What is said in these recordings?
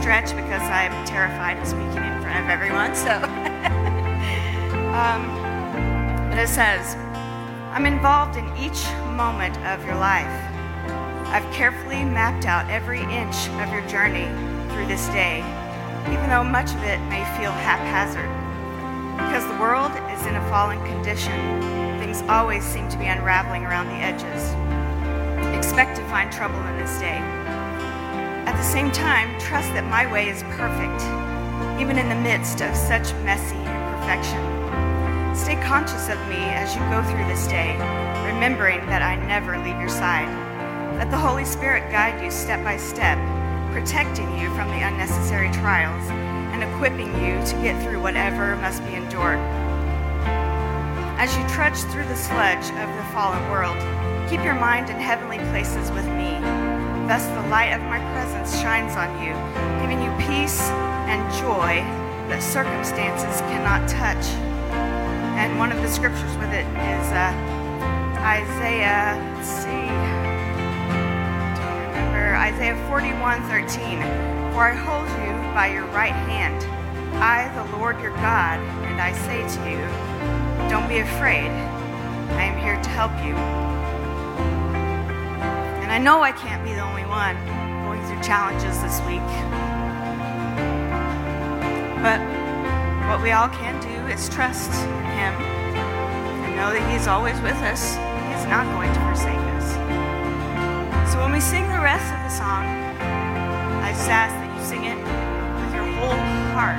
stretch because I'm terrified of speaking in front of everyone, so. um, but it says, I'm involved in each moment of your life. I've carefully mapped out every inch of your journey through this day, even though much of it may feel haphazard. Because the world is in a fallen condition, things always seem to be unraveling around the edges. Expect to find trouble in this day. At the same time, trust that my way is perfect, even in the midst of such messy imperfection. Stay conscious of me as you go through this day, remembering that I never leave your side. Let the Holy Spirit guide you step by step, protecting you from the unnecessary trials and equipping you to get through whatever must be endured. As you trudge through the sludge of the fallen world, keep your mind in heavenly places with me. Thus, the light of my presence shines on you, giving you peace and joy that circumstances cannot touch. And one of the scriptures with it is uh, Isaiah, let's see, don't remember, Isaiah 41 13. For I hold you by your right hand, I, the Lord your God, and I say to you, Don't be afraid, I am here to help you. And I know I can't be the only one going through challenges this week. But what we all can do is trust in Him and know that He's always with us. He's not going to forsake us. So when we sing the rest of the song, I just ask that you sing it with your whole heart,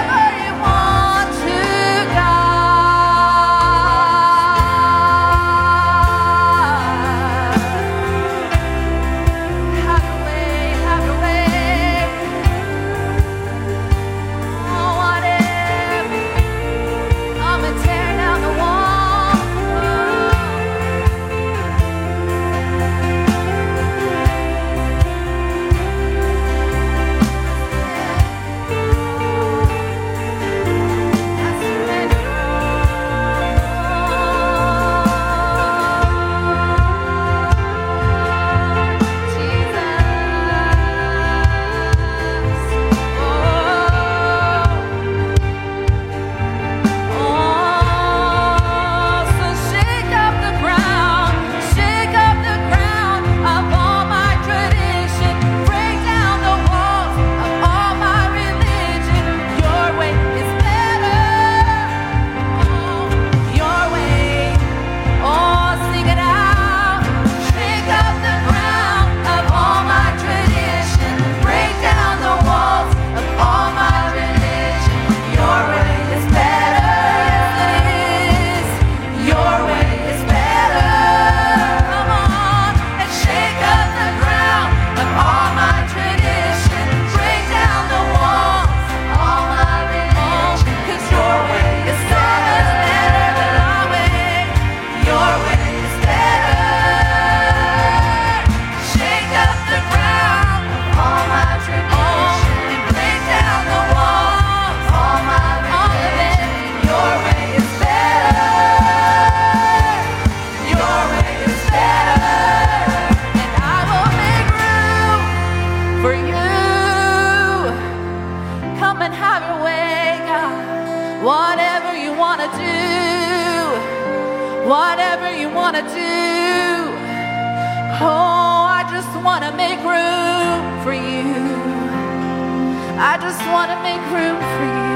just want to make room for you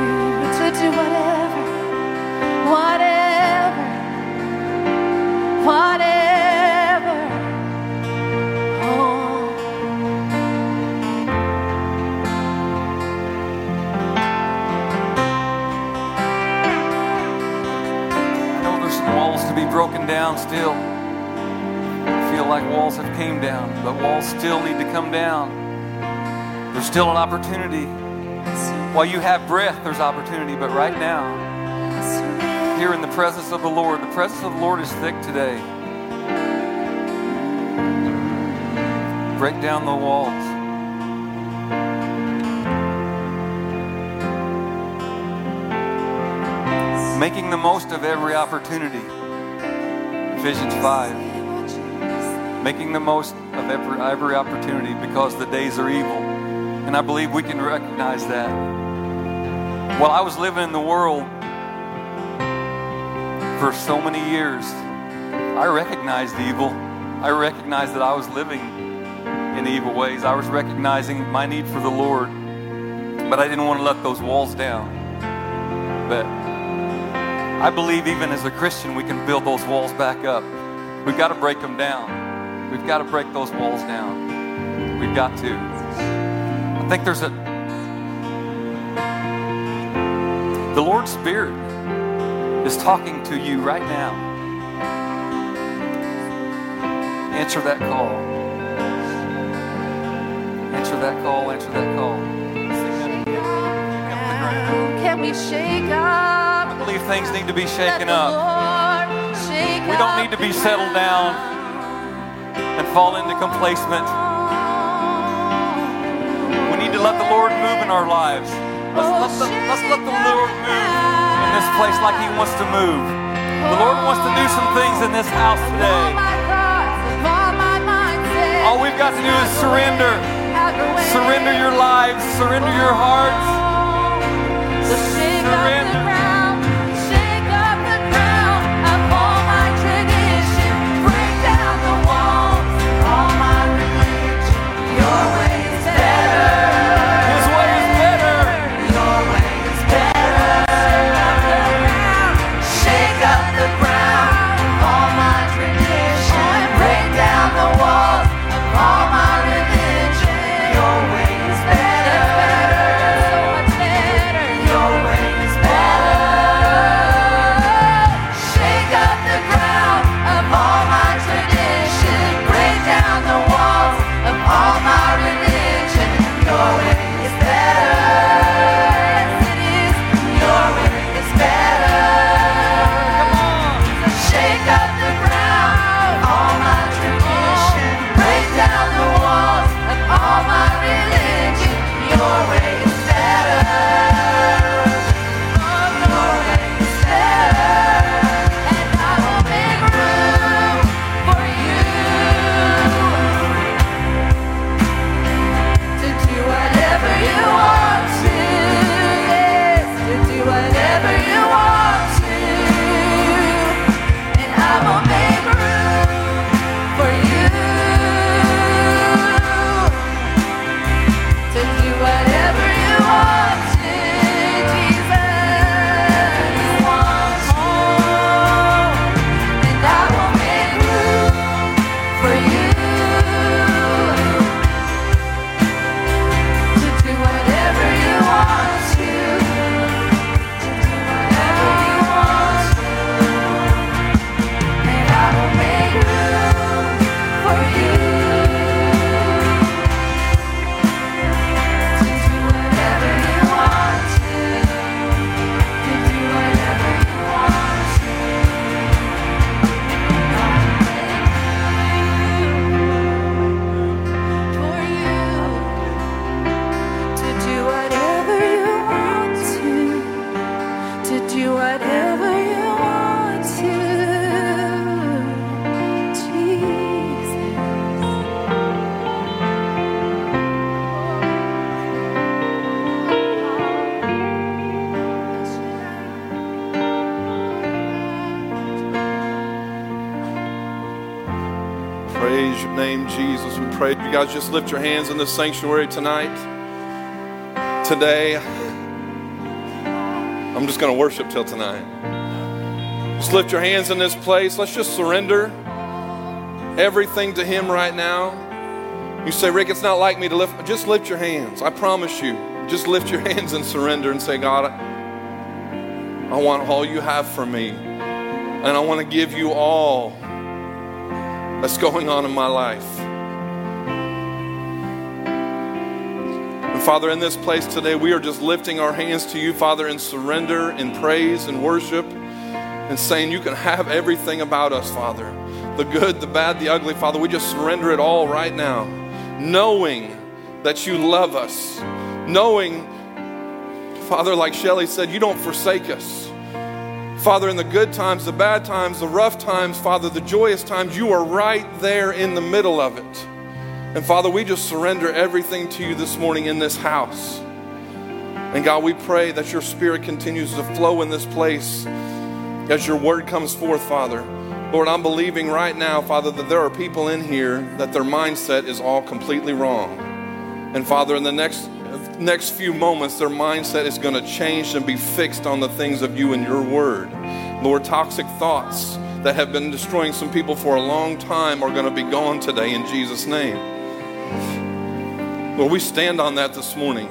to do whatever, whatever, whatever. Oh. I know there's some walls to be broken down still. I feel like walls have came down, but walls still need to come down. There's still an opportunity while you have breath, there's opportunity, but right now, here in the presence of the Lord, the presence of the Lord is thick today. Break down the walls. making the most of every opportunity. Ephesians 5. Making the most of every, every opportunity because the days are evil. And I believe we can recognize that. While I was living in the world for so many years, I recognized evil. I recognized that I was living in evil ways. I was recognizing my need for the Lord, but I didn't want to let those walls down. But I believe even as a Christian, we can build those walls back up. We've got to break them down. We've got to break those walls down. We've got to. I think there's a. The Lord's Spirit is talking to you right now. Answer that call. Answer that call. Answer that call. Sing that. Pick up the ground. Can we shake up? I believe things need to be shaken up. We don't need to be settled down and fall into complacement. We need to let the Lord move in our lives. Let's let the, let's let the Lord move in this place like He wants to move. The Lord wants to do some things in this house today. my thoughts, of all my mindset. All we've got to do is surrender. Have your way. Surrender your lives. Surrender your hearts. So shake up the Surrender. You guys just lift your hands in the sanctuary tonight. Today, I'm just going to worship till tonight. Just lift your hands in this place. Let's just surrender everything to Him right now. You say, Rick, it's not like me to lift. Just lift your hands. I promise you. Just lift your hands and surrender and say, God, I want all you have for me. And I want to give you all that's going on in my life. Father, in this place today, we are just lifting our hands to you, Father, in surrender, in praise, and worship. and saying, You can have everything about us, Father the good, the bad, the ugly. Father, we just surrender it all right now, knowing that you love us, knowing, Father, like Shelley said, you don't forsake us. Father, in the good times, the bad times, the rough times, Father, the joyous times, you are right there in the middle of it. And Father, we just surrender everything to you this morning in this house. And God, we pray that your spirit continues to flow in this place as your word comes forth, Father. Lord, I'm believing right now, Father, that there are people in here that their mindset is all completely wrong. And Father, in the next next few moments, their mindset is going to change and be fixed on the things of you and your word. Lord, toxic thoughts that have been destroying some people for a long time are going to be gone today in Jesus' name. Lord, we stand on that this morning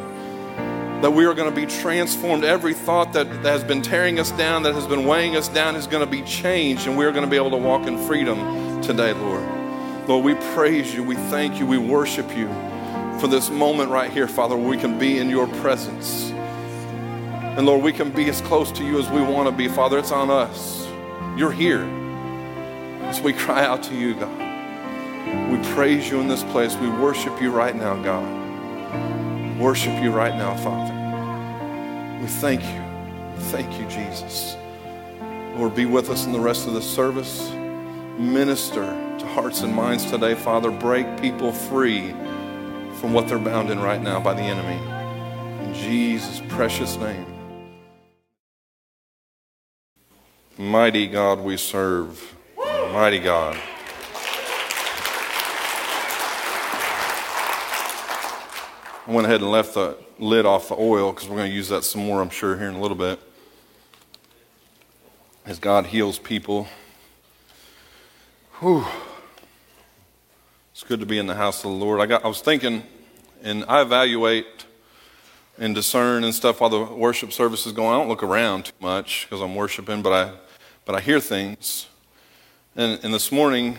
that we are going to be transformed. Every thought that, that has been tearing us down, that has been weighing us down, is going to be changed, and we are going to be able to walk in freedom today, Lord. Lord, we praise you, we thank you, we worship you for this moment right here, Father, where we can be in your presence. And Lord, we can be as close to you as we want to be, Father. It's on us. You're here. As we cry out to you, God. We praise you in this place. We worship you right now, God worship you right now, Father. We thank you. Thank you, Jesus. Lord, be with us in the rest of the service. Minister to hearts and minds today, Father. Break people free from what they're bound in right now by the enemy. In Jesus' precious name. Mighty God we serve. Mighty God. I went ahead and left the lid off the oil because we're going to use that some more, I'm sure, here in a little bit. As God heals people. Whew. It's good to be in the house of the Lord. I, got, I was thinking, and I evaluate and discern and stuff while the worship service is going. I don't look around too much because I'm worshiping, but I, but I hear things. And, and this morning,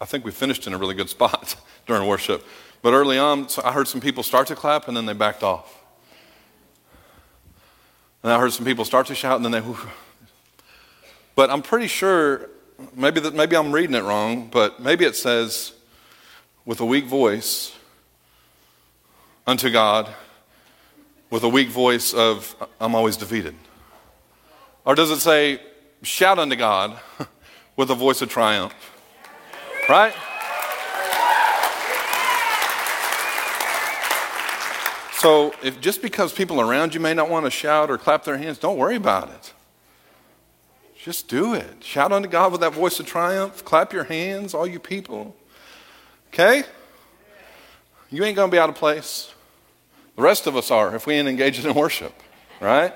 I think we finished in a really good spot during worship. But early on, I heard some people start to clap and then they backed off. And I heard some people start to shout and then they. Whew. But I'm pretty sure, maybe, that, maybe I'm reading it wrong, but maybe it says, with a weak voice unto God, with a weak voice of, I'm always defeated. Or does it say, shout unto God with a voice of triumph? Right? So, if just because people around you may not want to shout or clap their hands, don't worry about it. Just do it. Shout unto God with that voice of triumph. Clap your hands, all you people. Okay? You ain't going to be out of place. The rest of us are if we ain't engaged in worship, right?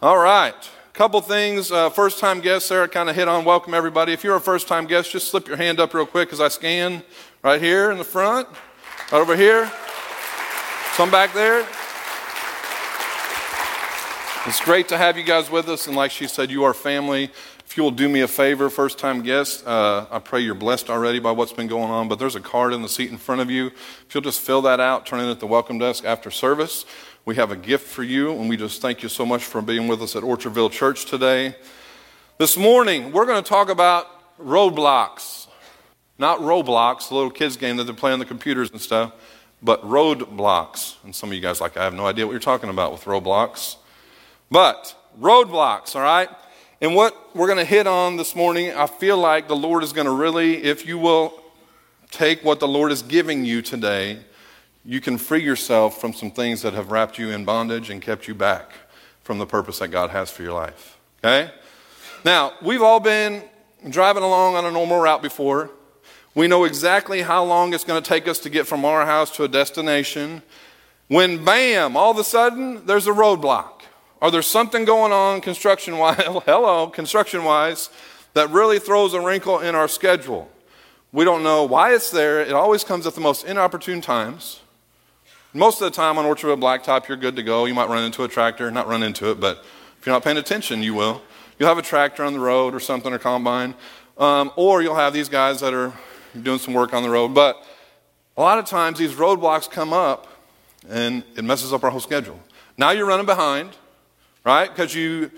All right. Couple things. Uh, first time guests, Sarah kind of hit on. Welcome, everybody. If you're a first time guest, just slip your hand up real quick as I scan right here in the front, right over here. Some back there. It's great to have you guys with us. And like she said, you are family. If you will do me a favor, first time guest, uh, I pray you're blessed already by what's been going on. But there's a card in the seat in front of you. If you'll just fill that out, turn it at the welcome desk after service. We have a gift for you, and we just thank you so much for being with us at Orchardville Church today. This morning, we're going to talk about roadblocks. Not Roblox, the little kids game that they play on the computers and stuff but roadblocks. And some of you guys like, I have no idea what you're talking about with roadblocks. But roadblocks, all right? And what we're going to hit on this morning, I feel like the Lord is going to really, if you will take what the Lord is giving you today, you can free yourself from some things that have wrapped you in bondage and kept you back from the purpose that God has for your life. Okay? Now, we've all been driving along on a normal route before. We know exactly how long it's going to take us to get from our house to a destination. When bam, all of a sudden, there's a roadblock. Or there's something going on construction wise, hello, construction wise, that really throws a wrinkle in our schedule. We don't know why it's there. It always comes at the most inopportune times. Most of the time on Orchardville Blacktop, you're good to go. You might run into a tractor, not run into it, but if you're not paying attention, you will. You'll have a tractor on the road or something, or combine. Um, or you'll have these guys that are doing some work on the road. But a lot of times these roadblocks come up and it messes up our whole schedule. Now you're running behind, right? Because you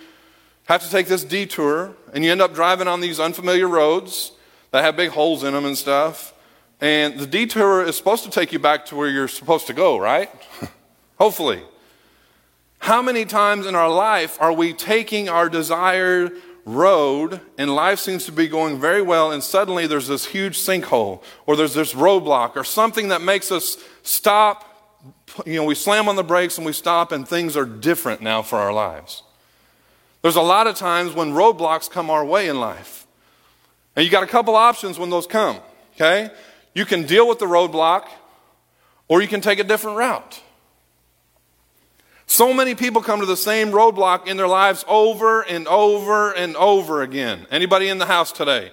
have to take this detour, and you end up driving on these unfamiliar roads that have big holes in them and stuff. And the detour is supposed to take you back to where you're supposed to go, right? Hopefully. How many times in our life are we taking our desired road and life seems to be going very well, and suddenly there's this huge sinkhole or there's this roadblock or something that makes us stop? You know, we slam on the brakes and we stop, and things are different now for our lives. There's a lot of times when roadblocks come our way in life. And you got a couple options when those come, okay? You can deal with the roadblock or you can take a different route. So many people come to the same roadblock in their lives over and over and over again. Anybody in the house today?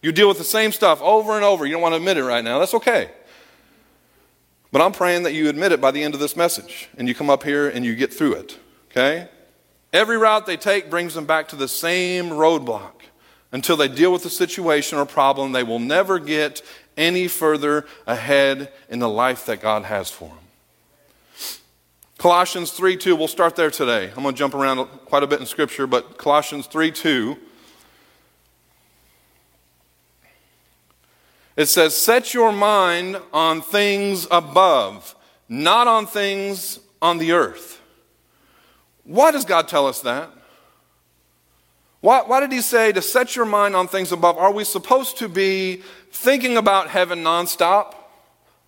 You deal with the same stuff over and over. You don't want to admit it right now. That's okay. But I'm praying that you admit it by the end of this message and you come up here and you get through it. Okay? Every route they take brings them back to the same roadblock. Until they deal with the situation or problem, they will never get any further ahead in the life that God has for them. Colossians 3 2, we'll start there today. I'm going to jump around quite a bit in Scripture, but Colossians 3 2. It says, Set your mind on things above, not on things on the earth. Why does God tell us that? Why, why, did he say to set your mind on things above? Are we supposed to be thinking about heaven nonstop?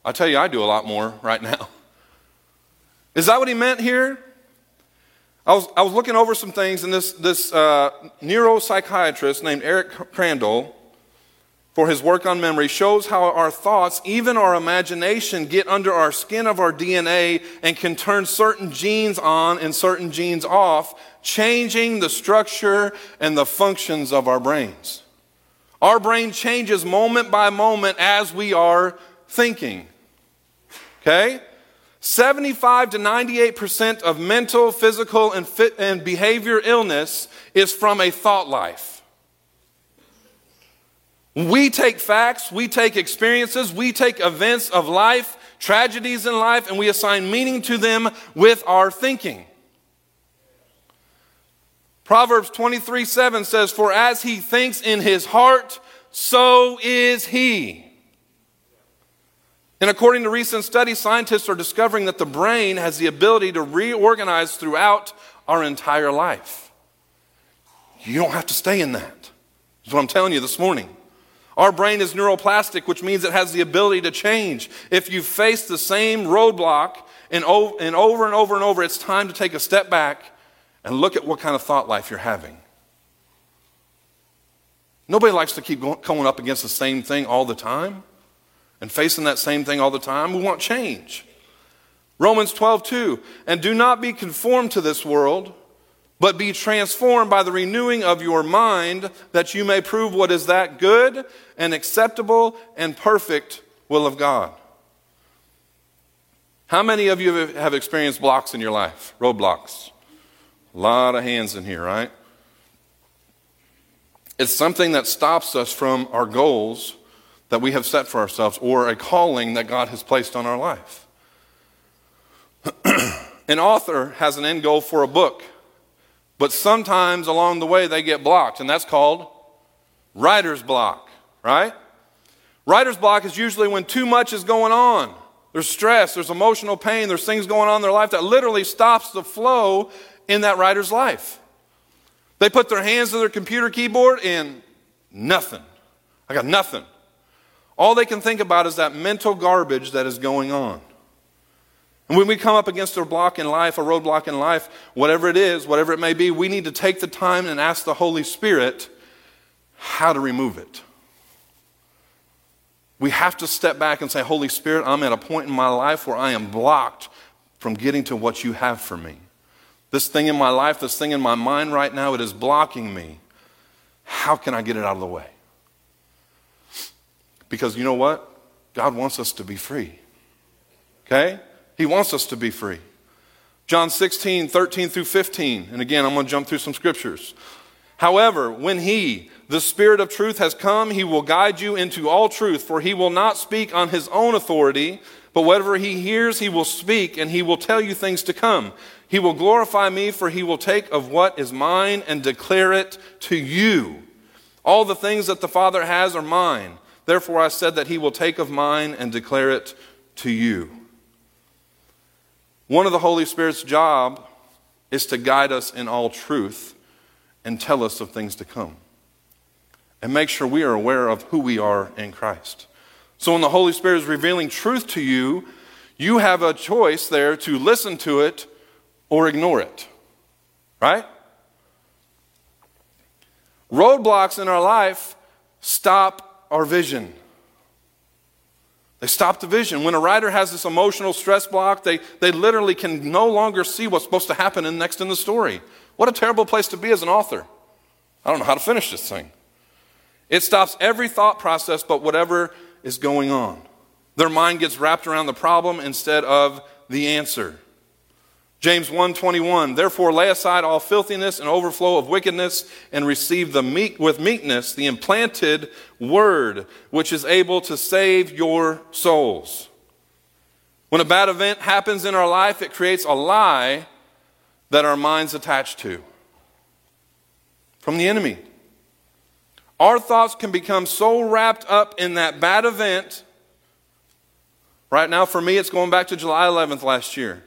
I tell you, I do a lot more right now. Is that what he meant here? I was, I was looking over some things, and this, this uh, neuropsychiatrist named Eric Crandall for his work on memory shows how our thoughts, even our imagination, get under our skin of our DNA and can turn certain genes on and certain genes off, changing the structure and the functions of our brains. Our brain changes moment by moment as we are thinking. Okay? 75 to 98% of mental, physical, and, fit, and behavior illness is from a thought life. We take facts, we take experiences, we take events of life, tragedies in life, and we assign meaning to them with our thinking. Proverbs 23 7 says, For as he thinks in his heart, so is he. And according to recent studies, scientists are discovering that the brain has the ability to reorganize throughout our entire life. You don't have to stay in that. That's what I'm telling you this morning. Our brain is neuroplastic, which means it has the ability to change. If you face the same roadblock and over and over and over and over, it's time to take a step back and look at what kind of thought life you're having. Nobody likes to keep going up against the same thing all the time and facing that same thing all the time. We want change. Romans 12, 2. And do not be conformed to this world but be transformed by the renewing of your mind that you may prove what is that good and acceptable and perfect will of God. How many of you have experienced blocks in your life? Roadblocks. A lot of hands in here, right? It's something that stops us from our goals that we have set for ourselves or a calling that God has placed on our life. An author has an end goal for a book but sometimes along the way they get blocked, and that's called writer's block, right? Writer's block is usually when too much is going on. There's stress, there's emotional pain, there's things going on in their life that literally stops the flow in that writer's life. They put their hands to their computer keyboard and nothing. I got nothing. All they can think about is that mental garbage that is going on. And when we come up against a block in life, a roadblock in life, whatever it is, whatever it may be, we need to take the time and ask the Holy Spirit how to remove it. We have to step back and say, Holy Spirit, I'm at a point in my life where I am blocked from getting to what you have for me. This thing in my life, this thing in my mind right now, it is blocking me. How can I get it out of the way? Because you know what? God wants us to be free. Okay? He wants us to be free. John 16, 13 through 15. And again, I'm going to jump through some scriptures. However, when He, the Spirit of truth, has come, He will guide you into all truth, for He will not speak on His own authority, but whatever He hears, He will speak, and He will tell you things to come. He will glorify me, for he will take of what is mine and declare it to you. All the things that the Father has are mine. Therefore, I said that he will take of mine and declare it to you. One of the Holy Spirit's job is to guide us in all truth and tell us of things to come and make sure we are aware of who we are in Christ. So when the Holy Spirit is revealing truth to you, you have a choice there to listen to it or ignore it. Right? Roadblocks in our life stop our vision. They stop the vision. When a writer has this emotional stress block, they, they literally can no longer see what's supposed to happen in, next in the story. What a terrible place to be as an author. I don't know how to finish this thing. It stops every thought process but whatever is going on. Their mind gets wrapped around the problem instead of the answer. James 1:21 Therefore lay aside all filthiness and overflow of wickedness and receive the meek with meekness the implanted word which is able to save your souls. When a bad event happens in our life it creates a lie that our minds attach to from the enemy. Our thoughts can become so wrapped up in that bad event. Right now, for me, it's going back to July 11th last year.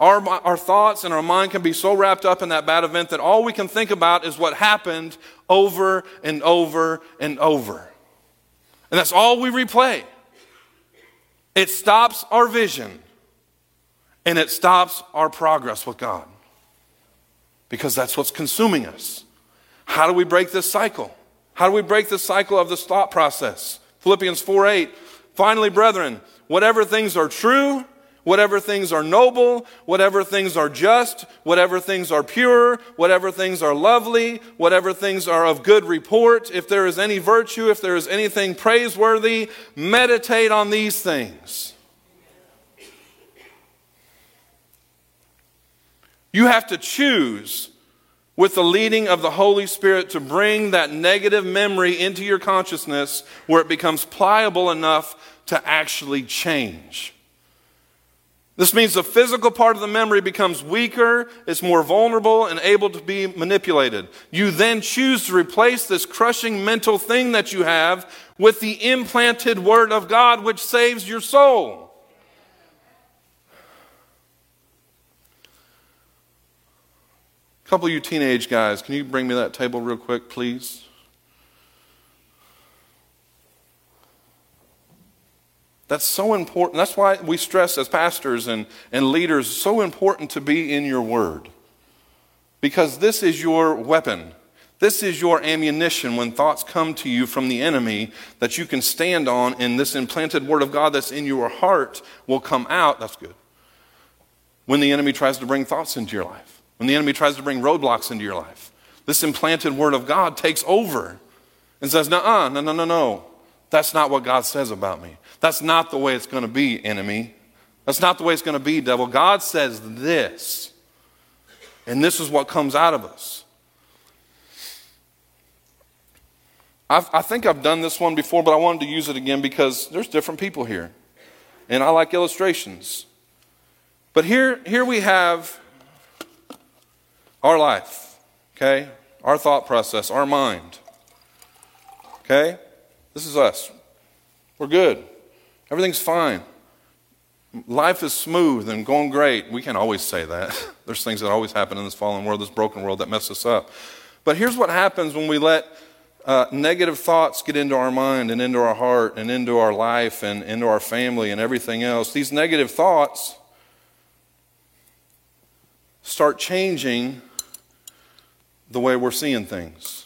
Our, our thoughts and our mind can be so wrapped up in that bad event that all we can think about is what happened over and over and over. And that's all we replay. It stops our vision and it stops our progress with God because that's what's consuming us. How do we break this cycle? How do we break the cycle of this thought process? Philippians 4 8. Finally, brethren, whatever things are true, whatever things are noble, whatever things are just, whatever things are pure, whatever things are lovely, whatever things are of good report, if there is any virtue, if there is anything praiseworthy, meditate on these things. You have to choose with the leading of the Holy Spirit to bring that negative memory into your consciousness where it becomes pliable enough to actually change. This means the physical part of the memory becomes weaker, it's more vulnerable, and able to be manipulated. You then choose to replace this crushing mental thing that you have with the implanted Word of God, which saves your soul. A couple of you teenage guys, can you bring me that table real quick, please? That's so important. That's why we stress as pastors and, and leaders, so important to be in your word. Because this is your weapon. This is your ammunition when thoughts come to you from the enemy that you can stand on, and this implanted word of God that's in your heart will come out. That's good. When the enemy tries to bring thoughts into your life when the enemy tries to bring roadblocks into your life. This implanted word of God takes over and says, no, no, no, no, no. That's not what God says about me. That's not the way it's going to be, enemy. That's not the way it's going to be, devil. God says this. And this is what comes out of us. I've, i think I've done this one before, but I wanted to use it again because there's different people here. And I like illustrations. But here, here we have our life, okay? Our thought process, our mind. Okay? This is us. We're good. Everything's fine. Life is smooth and going great. We can't always say that. There's things that always happen in this fallen world, this broken world that mess us up. But here's what happens when we let uh, negative thoughts get into our mind and into our heart and into our life and into our family and everything else. These negative thoughts start changing the way we're seeing things.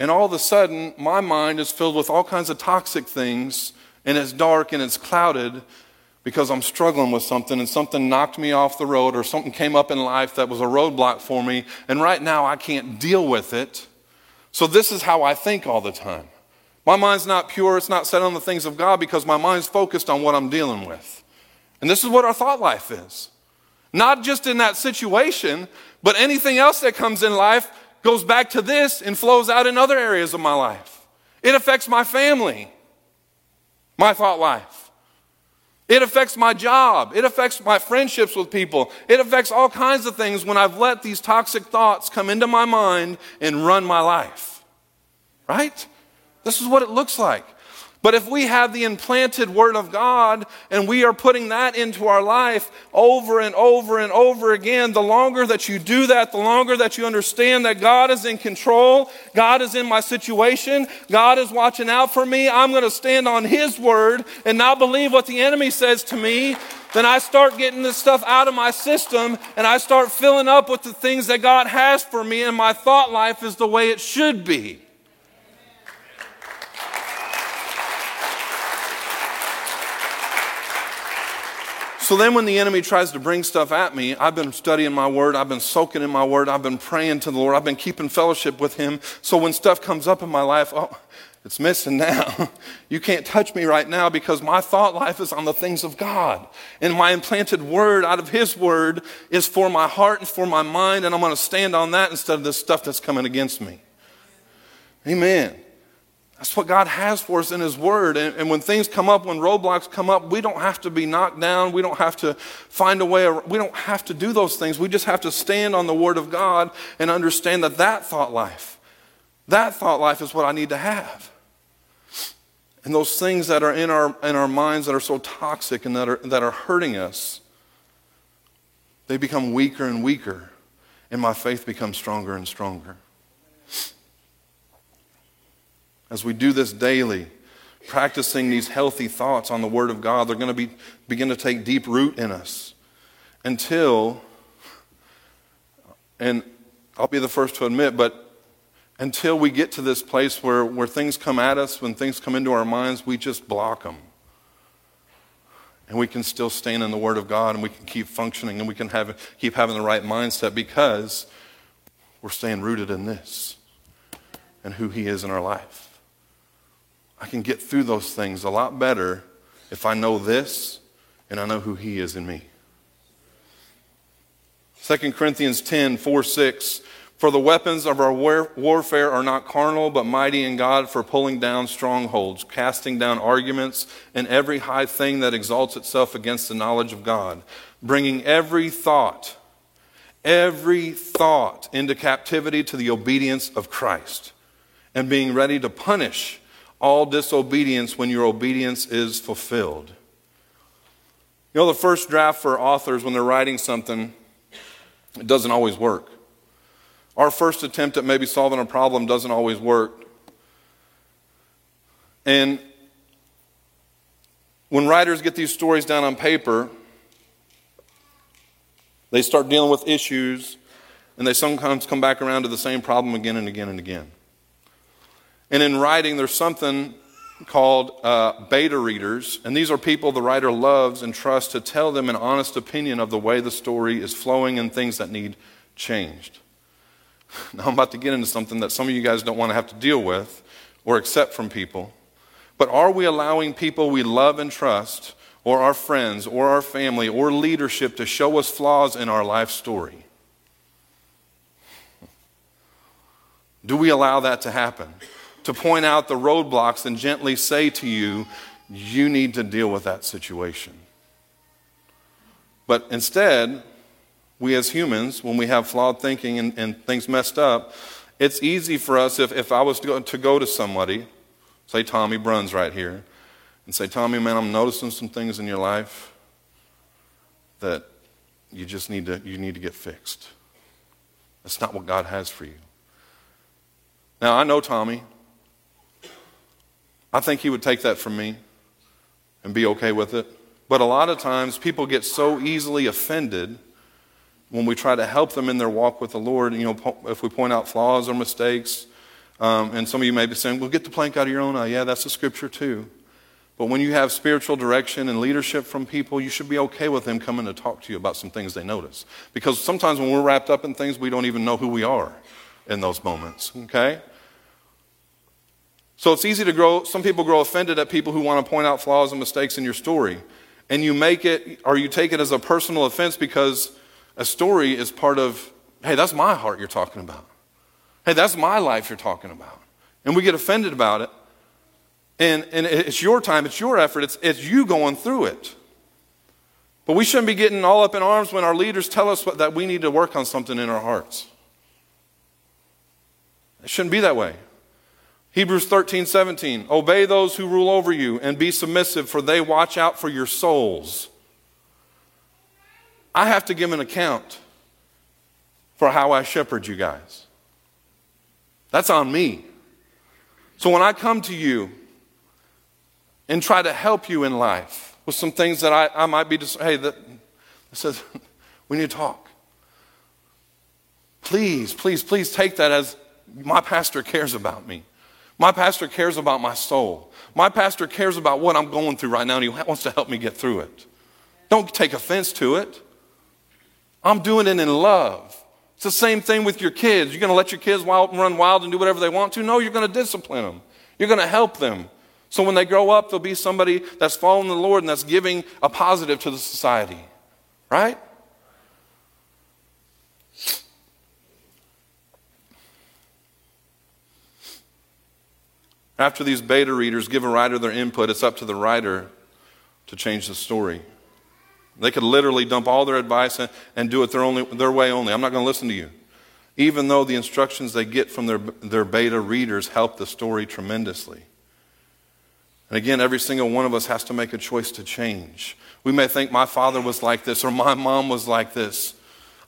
And all of a sudden, my mind is filled with all kinds of toxic things, and it's dark and it's clouded because I'm struggling with something, and something knocked me off the road, or something came up in life that was a roadblock for me, and right now I can't deal with it. So, this is how I think all the time. My mind's not pure, it's not set on the things of God because my mind's focused on what I'm dealing with. And this is what our thought life is. Not just in that situation, but anything else that comes in life goes back to this and flows out in other areas of my life. It affects my family, my thought life. It affects my job. It affects my friendships with people. It affects all kinds of things when I've let these toxic thoughts come into my mind and run my life. Right? This is what it looks like. But if we have the implanted Word of God and we are putting that into our life over and over and over again, the longer that you do that, the longer that you understand that God is in control, God is in my situation, God is watching out for me, I'm going to stand on His Word and not believe what the enemy says to me, then I start getting this stuff out of my system and I start filling up with the things that God has for me, and my thought life is the way it should be. So then, when the enemy tries to bring stuff at me, I've been studying my word, I've been soaking in my word, I've been praying to the Lord, I've been keeping fellowship with Him. So when stuff comes up in my life, oh, it's missing now. You can't touch me right now because my thought life is on the things of God. And my implanted word out of His word is for my heart and for my mind, and I'm going to stand on that instead of this stuff that's coming against me. Amen. That's what God has for us in His Word. And, and, when things come up, when roadblocks come up, we don't have to be knocked down. We don't have to find a way. We don't have to do those things. We just have to stand on the Word of God and understand that that thought life, that thought life is what I need to have. And those things that are in our, in our minds that are so toxic and that are, that are hurting us, they become weaker and weaker, and my faith becomes stronger and stronger. As we do this daily, practicing these healthy thoughts on the Word of God, they're going to be, begin to take deep root in us until, and I'll be the first to admit, but until we get to this place where, where things come at us, when things come into our minds, we just block them. And we can still stand in the Word of God and we can keep functioning and we can have, keep having the right mindset because we're staying rooted in this and who He is in our life. I can get through those things a lot better if I know this and I know who He is in me. 2 Corinthians 10 4 6. For the weapons of our war- warfare are not carnal, but mighty in God for pulling down strongholds, casting down arguments, and every high thing that exalts itself against the knowledge of God, bringing every thought, every thought into captivity to the obedience of Christ, and being ready to punish all disobedience when your obedience is fulfilled. You know, the first draft for authors when they're writing something, it doesn't always work. Our first attempt at maybe solving a problem doesn't always work. And when writers get these stories down on paper, they start dealing with issues, and they sometimes come back around to the same problem again and again and again. And in writing, there's something called uh, beta readers, and these are people the writer loves and trusts to tell them an honest opinion of the way the story is flowing and things that need changed. Now, I'm about to get into something that some of you guys don't want to have to deal with or accept from people. But are we allowing people we love and trust, or our friends, or our family, or leadership to show us flaws in our life story? Do we allow that to happen? To point out the roadblocks and gently say to you, you need to deal with that situation. But instead, we as humans, when we have flawed thinking and, and things messed up, it's easy for us if, if I was to go, to go to somebody, say Tommy Bruns right here, and say, Tommy, man, I'm noticing some things in your life that you just need to, you need to get fixed. That's not what God has for you. Now, I know Tommy. I think he would take that from me and be okay with it. But a lot of times people get so easily offended when we try to help them in their walk with the Lord. You know, if we point out flaws or mistakes, um, and some of you may be saying, well, get the plank out of your own eye. Yeah, that's the scripture too. But when you have spiritual direction and leadership from people, you should be okay with them coming to talk to you about some things they notice. Because sometimes when we're wrapped up in things, we don't even know who we are in those moments, okay? So it's easy to grow, some people grow offended at people who want to point out flaws and mistakes in your story. And you make it, or you take it as a personal offense because a story is part of, hey, that's my heart you're talking about. Hey, that's my life you're talking about. And we get offended about it. And, and it's your time, it's your effort, it's, it's you going through it. But we shouldn't be getting all up in arms when our leaders tell us what, that we need to work on something in our hearts. It shouldn't be that way. Hebrews 13, 17. Obey those who rule over you and be submissive, for they watch out for your souls. I have to give an account for how I shepherd you guys. That's on me. So when I come to you and try to help you in life with some things that I, I might be just, hey, that says we need to talk. Please, please, please take that as my pastor cares about me. My pastor cares about my soul. My pastor cares about what I'm going through right now, and he wants to help me get through it. Don't take offense to it. I'm doing it in love. It's the same thing with your kids. You're going to let your kids wild, run wild and do whatever they want to? No, you're going to discipline them. You're going to help them. So when they grow up, they'll be somebody that's following the Lord and that's giving a positive to the society. Right? After these beta readers give a writer their input, it's up to the writer to change the story. They could literally dump all their advice and, and do it their, only, their way only. I'm not going to listen to you. Even though the instructions they get from their, their beta readers help the story tremendously. And again, every single one of us has to make a choice to change. We may think my father was like this or my mom was like this.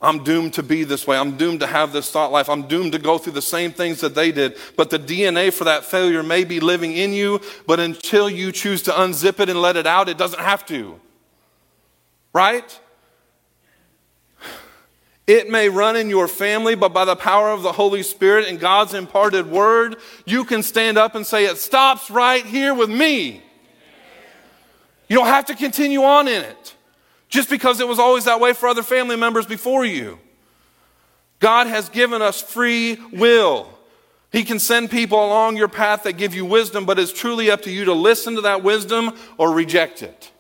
I'm doomed to be this way. I'm doomed to have this thought life. I'm doomed to go through the same things that they did. But the DNA for that failure may be living in you, but until you choose to unzip it and let it out, it doesn't have to. Right? It may run in your family, but by the power of the Holy Spirit and God's imparted word, you can stand up and say, It stops right here with me. You don't have to continue on in it just because it was always that way for other family members before you. God has given us free will. He can send people along your path that give you wisdom, but it's truly up to you to listen to that wisdom or reject it.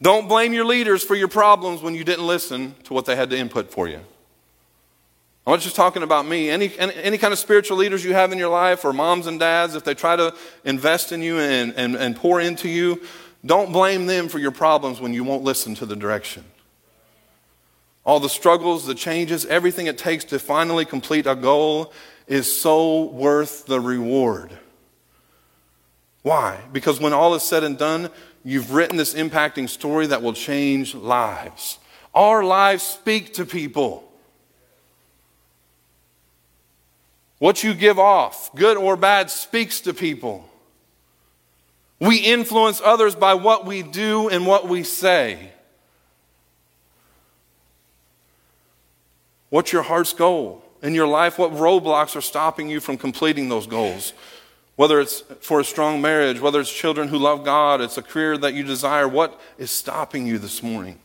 Don't blame your leaders for your problems when you didn't listen to what they had to input for you. I'm not just talking about me. Any, any, any, kind of spiritual leaders you have in your life, or moms and dads, if they try to invest in you and, and, and pour into you, don't blame them for your problems when you won't listen to the direction. All the struggles, the changes, everything it takes to finally complete a goal is so worth the reward. Why? Because when all is said and done, you've written this impacting story that will change lives. Our lives speak to people. What you give off, good or bad, speaks to people. We influence others by what we do and what we say. What's your heart's goal in your life? What roadblocks are stopping you from completing those goals? Whether it's for a strong marriage, whether it's children who love God, it's a career that you desire, what is stopping you this morning?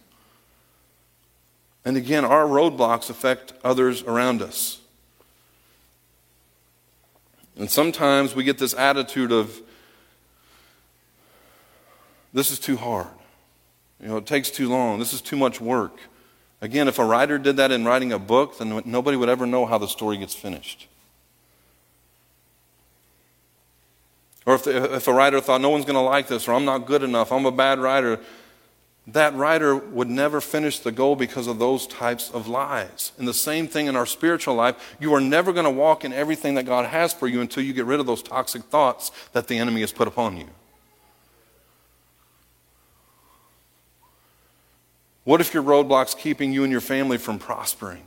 And again, our roadblocks affect others around us. And sometimes we get this attitude of, this is too hard. You know, it takes too long. This is too much work. Again, if a writer did that in writing a book, then nobody would ever know how the story gets finished. Or if, the, if a writer thought, no one's going to like this, or I'm not good enough, I'm a bad writer, that writer would never finish the goal because of those types of lies. And the same thing in our spiritual life. You are never going to walk in everything that God has for you until you get rid of those toxic thoughts that the enemy has put upon you. What if your roadblock's keeping you and your family from prospering?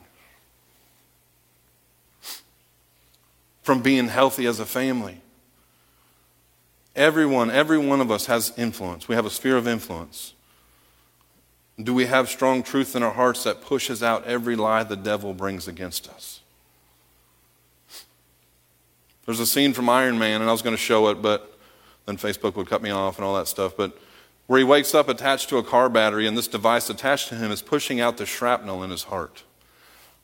From being healthy as a family? Everyone, every one of us has influence. We have a sphere of influence. Do we have strong truth in our hearts that pushes out every lie the devil brings against us? There's a scene from Iron Man, and I was going to show it, but then Facebook would cut me off and all that stuff. But where he wakes up attached to a car battery, and this device attached to him is pushing out the shrapnel in his heart.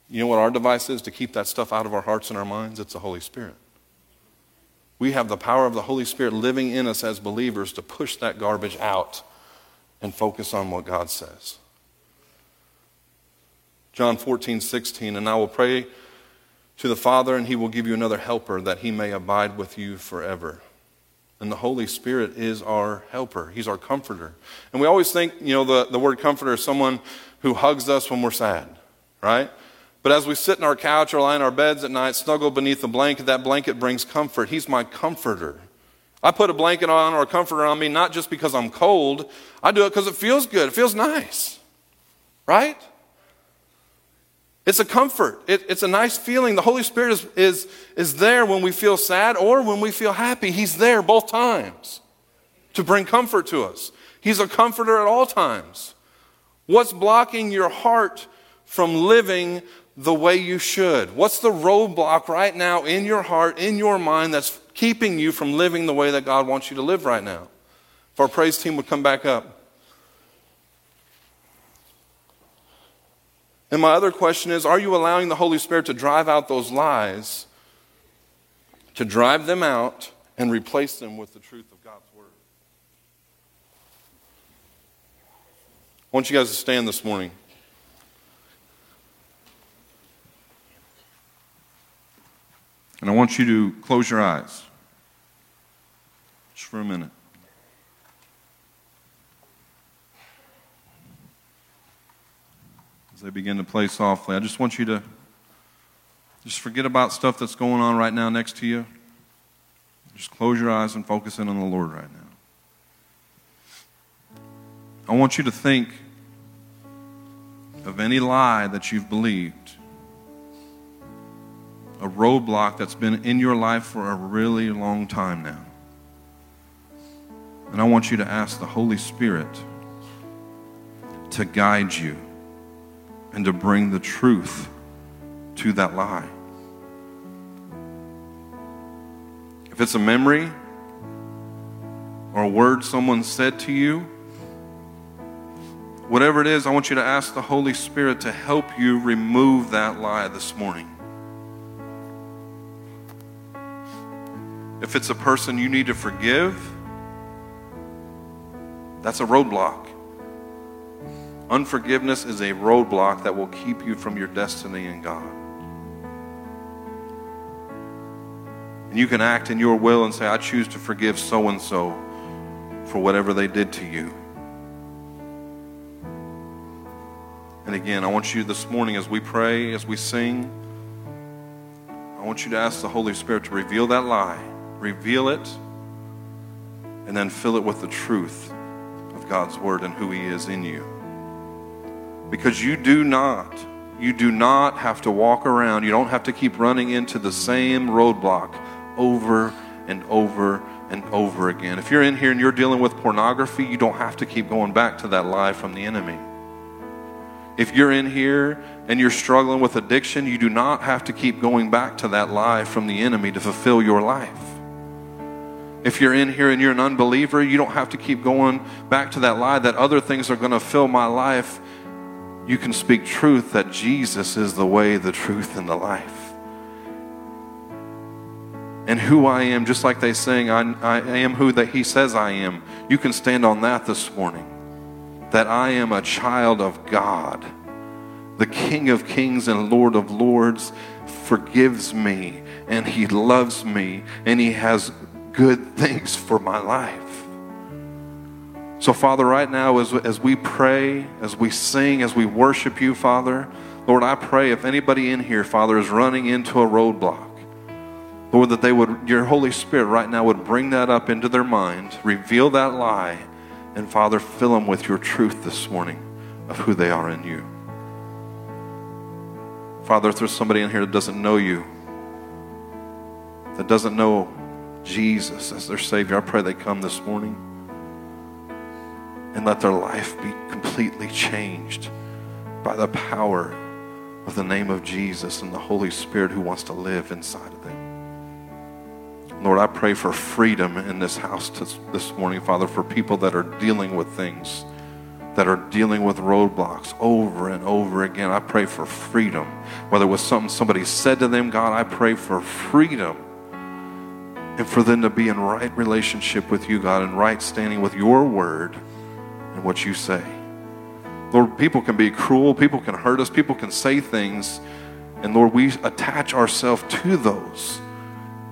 You know what our device is to keep that stuff out of our hearts and our minds? It's the Holy Spirit. We have the power of the Holy Spirit living in us as believers to push that garbage out and focus on what God says. John 14, 16, and I will pray to the Father, and he will give you another helper that he may abide with you forever And the Holy Spirit is our helper. He's our comforter. And we always think, you know, the, the word comforter is someone who hugs us when we're sad, right? But as we sit in our couch or lie in our beds at night, snuggle beneath the blanket, that blanket brings comfort. He's my comforter. I put a blanket on or a comforter on me not just because I'm cold, I do it because it feels good. It feels nice, right? It's a comfort. It, it's a nice feeling. The Holy Spirit is, is, is there when we feel sad or when we feel happy. He's there both times to bring comfort to us. He's a comforter at all times. What's blocking your heart from living the way you should? What's the roadblock right now in your heart, in your mind, that's keeping you from living the way that God wants you to live right now? If our praise team would come back up. And my other question is Are you allowing the Holy Spirit to drive out those lies, to drive them out, and replace them with the truth of God's Word? I want you guys to stand this morning. And I want you to close your eyes just for a minute. As they begin to play softly, I just want you to just forget about stuff that's going on right now next to you. Just close your eyes and focus in on the Lord right now. I want you to think of any lie that you've believed a roadblock that's been in your life for a really long time now. And I want you to ask the Holy Spirit to guide you and to bring the truth to that lie. If it's a memory or a word someone said to you, whatever it is, I want you to ask the Holy Spirit to help you remove that lie this morning. If it's a person you need to forgive, that's a roadblock. Unforgiveness is a roadblock that will keep you from your destiny in God. And you can act in your will and say, I choose to forgive so and so for whatever they did to you. And again, I want you this morning as we pray, as we sing, I want you to ask the Holy Spirit to reveal that lie reveal it, and then fill it with the truth of God's word and who He is in you. Because you do not, you do not have to walk around, you don't have to keep running into the same roadblock over and over and over again. If you're in here and you're dealing with pornography, you don't have to keep going back to that lie from the enemy. If you're in here and you're struggling with addiction, you do not have to keep going back to that lie from the enemy to fulfill your life. If you're in here and you're an unbeliever, you don't have to keep going back to that lie that other things are going to fill my life. You can speak truth that Jesus is the way, the truth, and the life. And who I am, just like they sing, I, I am who that He says I am. You can stand on that this morning. That I am a child of God. The King of Kings and Lord of Lords forgives me and He loves me and He has good things for my life. So, Father, right now, as, as we pray, as we sing, as we worship you, Father, Lord, I pray if anybody in here, Father, is running into a roadblock, Lord, that they would, your Holy Spirit right now would bring that up into their mind, reveal that lie, and Father, fill them with your truth this morning of who they are in you. Father, if there's somebody in here that doesn't know you, that doesn't know Jesus as their Savior, I pray they come this morning and let their life be completely changed by the power of the name of Jesus and the Holy Spirit who wants to live inside of them. Lord, I pray for freedom in this house this morning, Father, for people that are dealing with things, that are dealing with roadblocks over and over again. I pray for freedom. Whether it was something somebody said to them, God, I pray for freedom and for them to be in right relationship with you, God, and right standing with your word and what you say. Lord, people can be cruel, people can hurt us, people can say things, and Lord, we attach ourselves to those.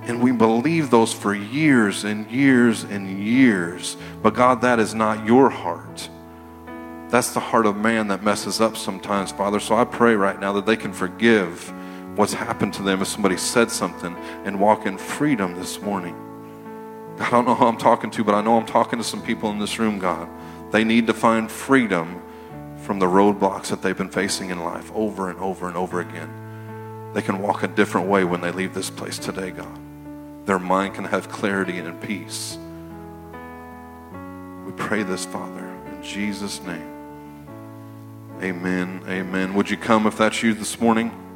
And we believe those for years and years and years. But God, that is not your heart. That's the heart of man that messes up sometimes, Father. So I pray right now that they can forgive what's happened to them if somebody said something and walk in freedom this morning. I don't know who I'm talking to, but I know I'm talking to some people in this room, God. They need to find freedom from the roadblocks that they've been facing in life over and over and over again. They can walk a different way when they leave this place today, God. Their mind can have clarity and peace. We pray this, Father, in Jesus' name. Amen. Amen. Would you come if that's you this morning?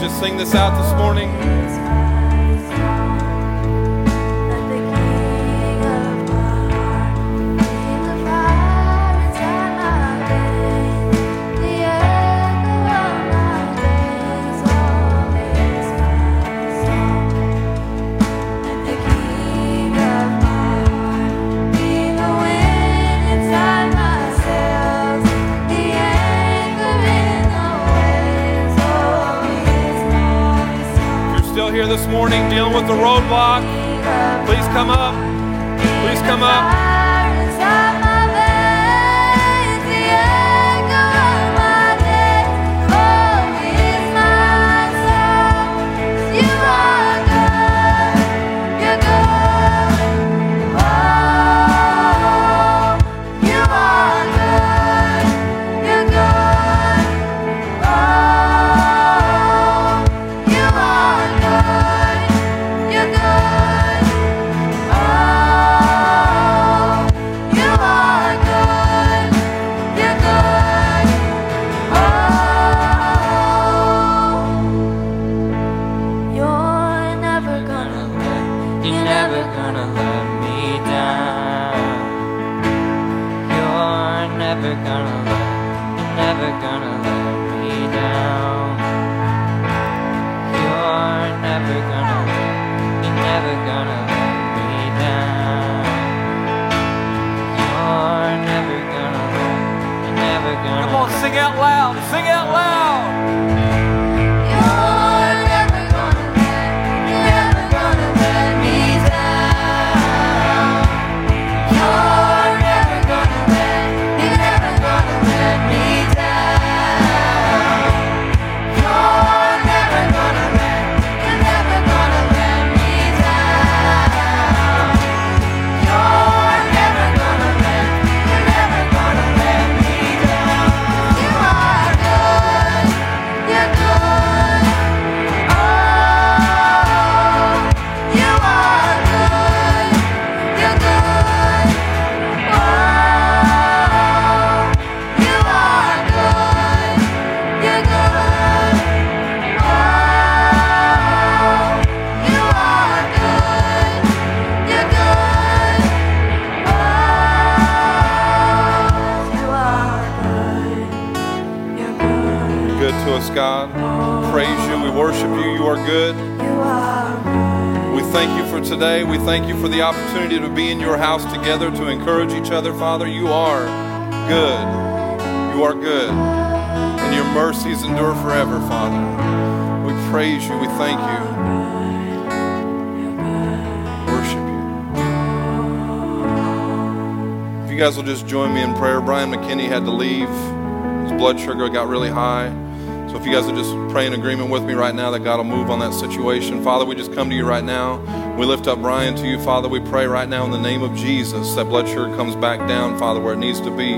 Just sing this out this morning. This morning dealing with the roadblock, please come up. Please come up. Thank you for the opportunity to be in your house together to encourage each other, Father. You are good. You are good. And your mercies endure forever, Father. We praise you. We thank you. Worship you. If you guys will just join me in prayer. Brian McKinney had to leave. His blood sugar got really high. So if you guys will just pray in agreement with me right now that God will move on that situation. Father, we just come to you right now. We lift up Brian to you, Father. We pray right now in the name of Jesus that blood sugar comes back down, Father, where it needs to be.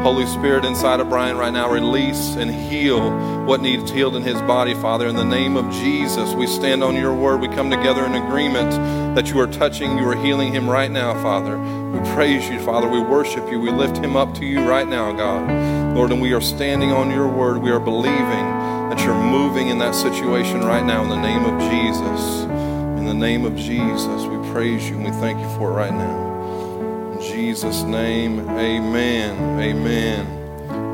Holy Spirit inside of Brian right now, release and heal what needs healed in his body, Father. In the name of Jesus, we stand on your word. We come together in agreement that you are touching, you are healing him right now, Father. We praise you, Father. We worship you. We lift him up to you right now, God. Lord, and we are standing on your word. We are believing that you're moving in that situation right now in the name of Jesus. The name of Jesus, we praise you and we thank you for it right now. In Jesus' name, amen. Amen.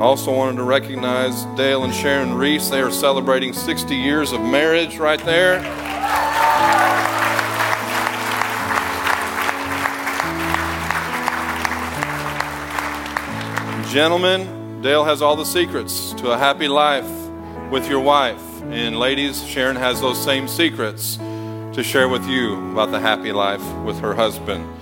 I also wanted to recognize Dale and Sharon Reese. They are celebrating 60 years of marriage right there. Gentlemen, Dale has all the secrets to a happy life with your wife. And ladies, Sharon has those same secrets to share with you about the happy life with her husband.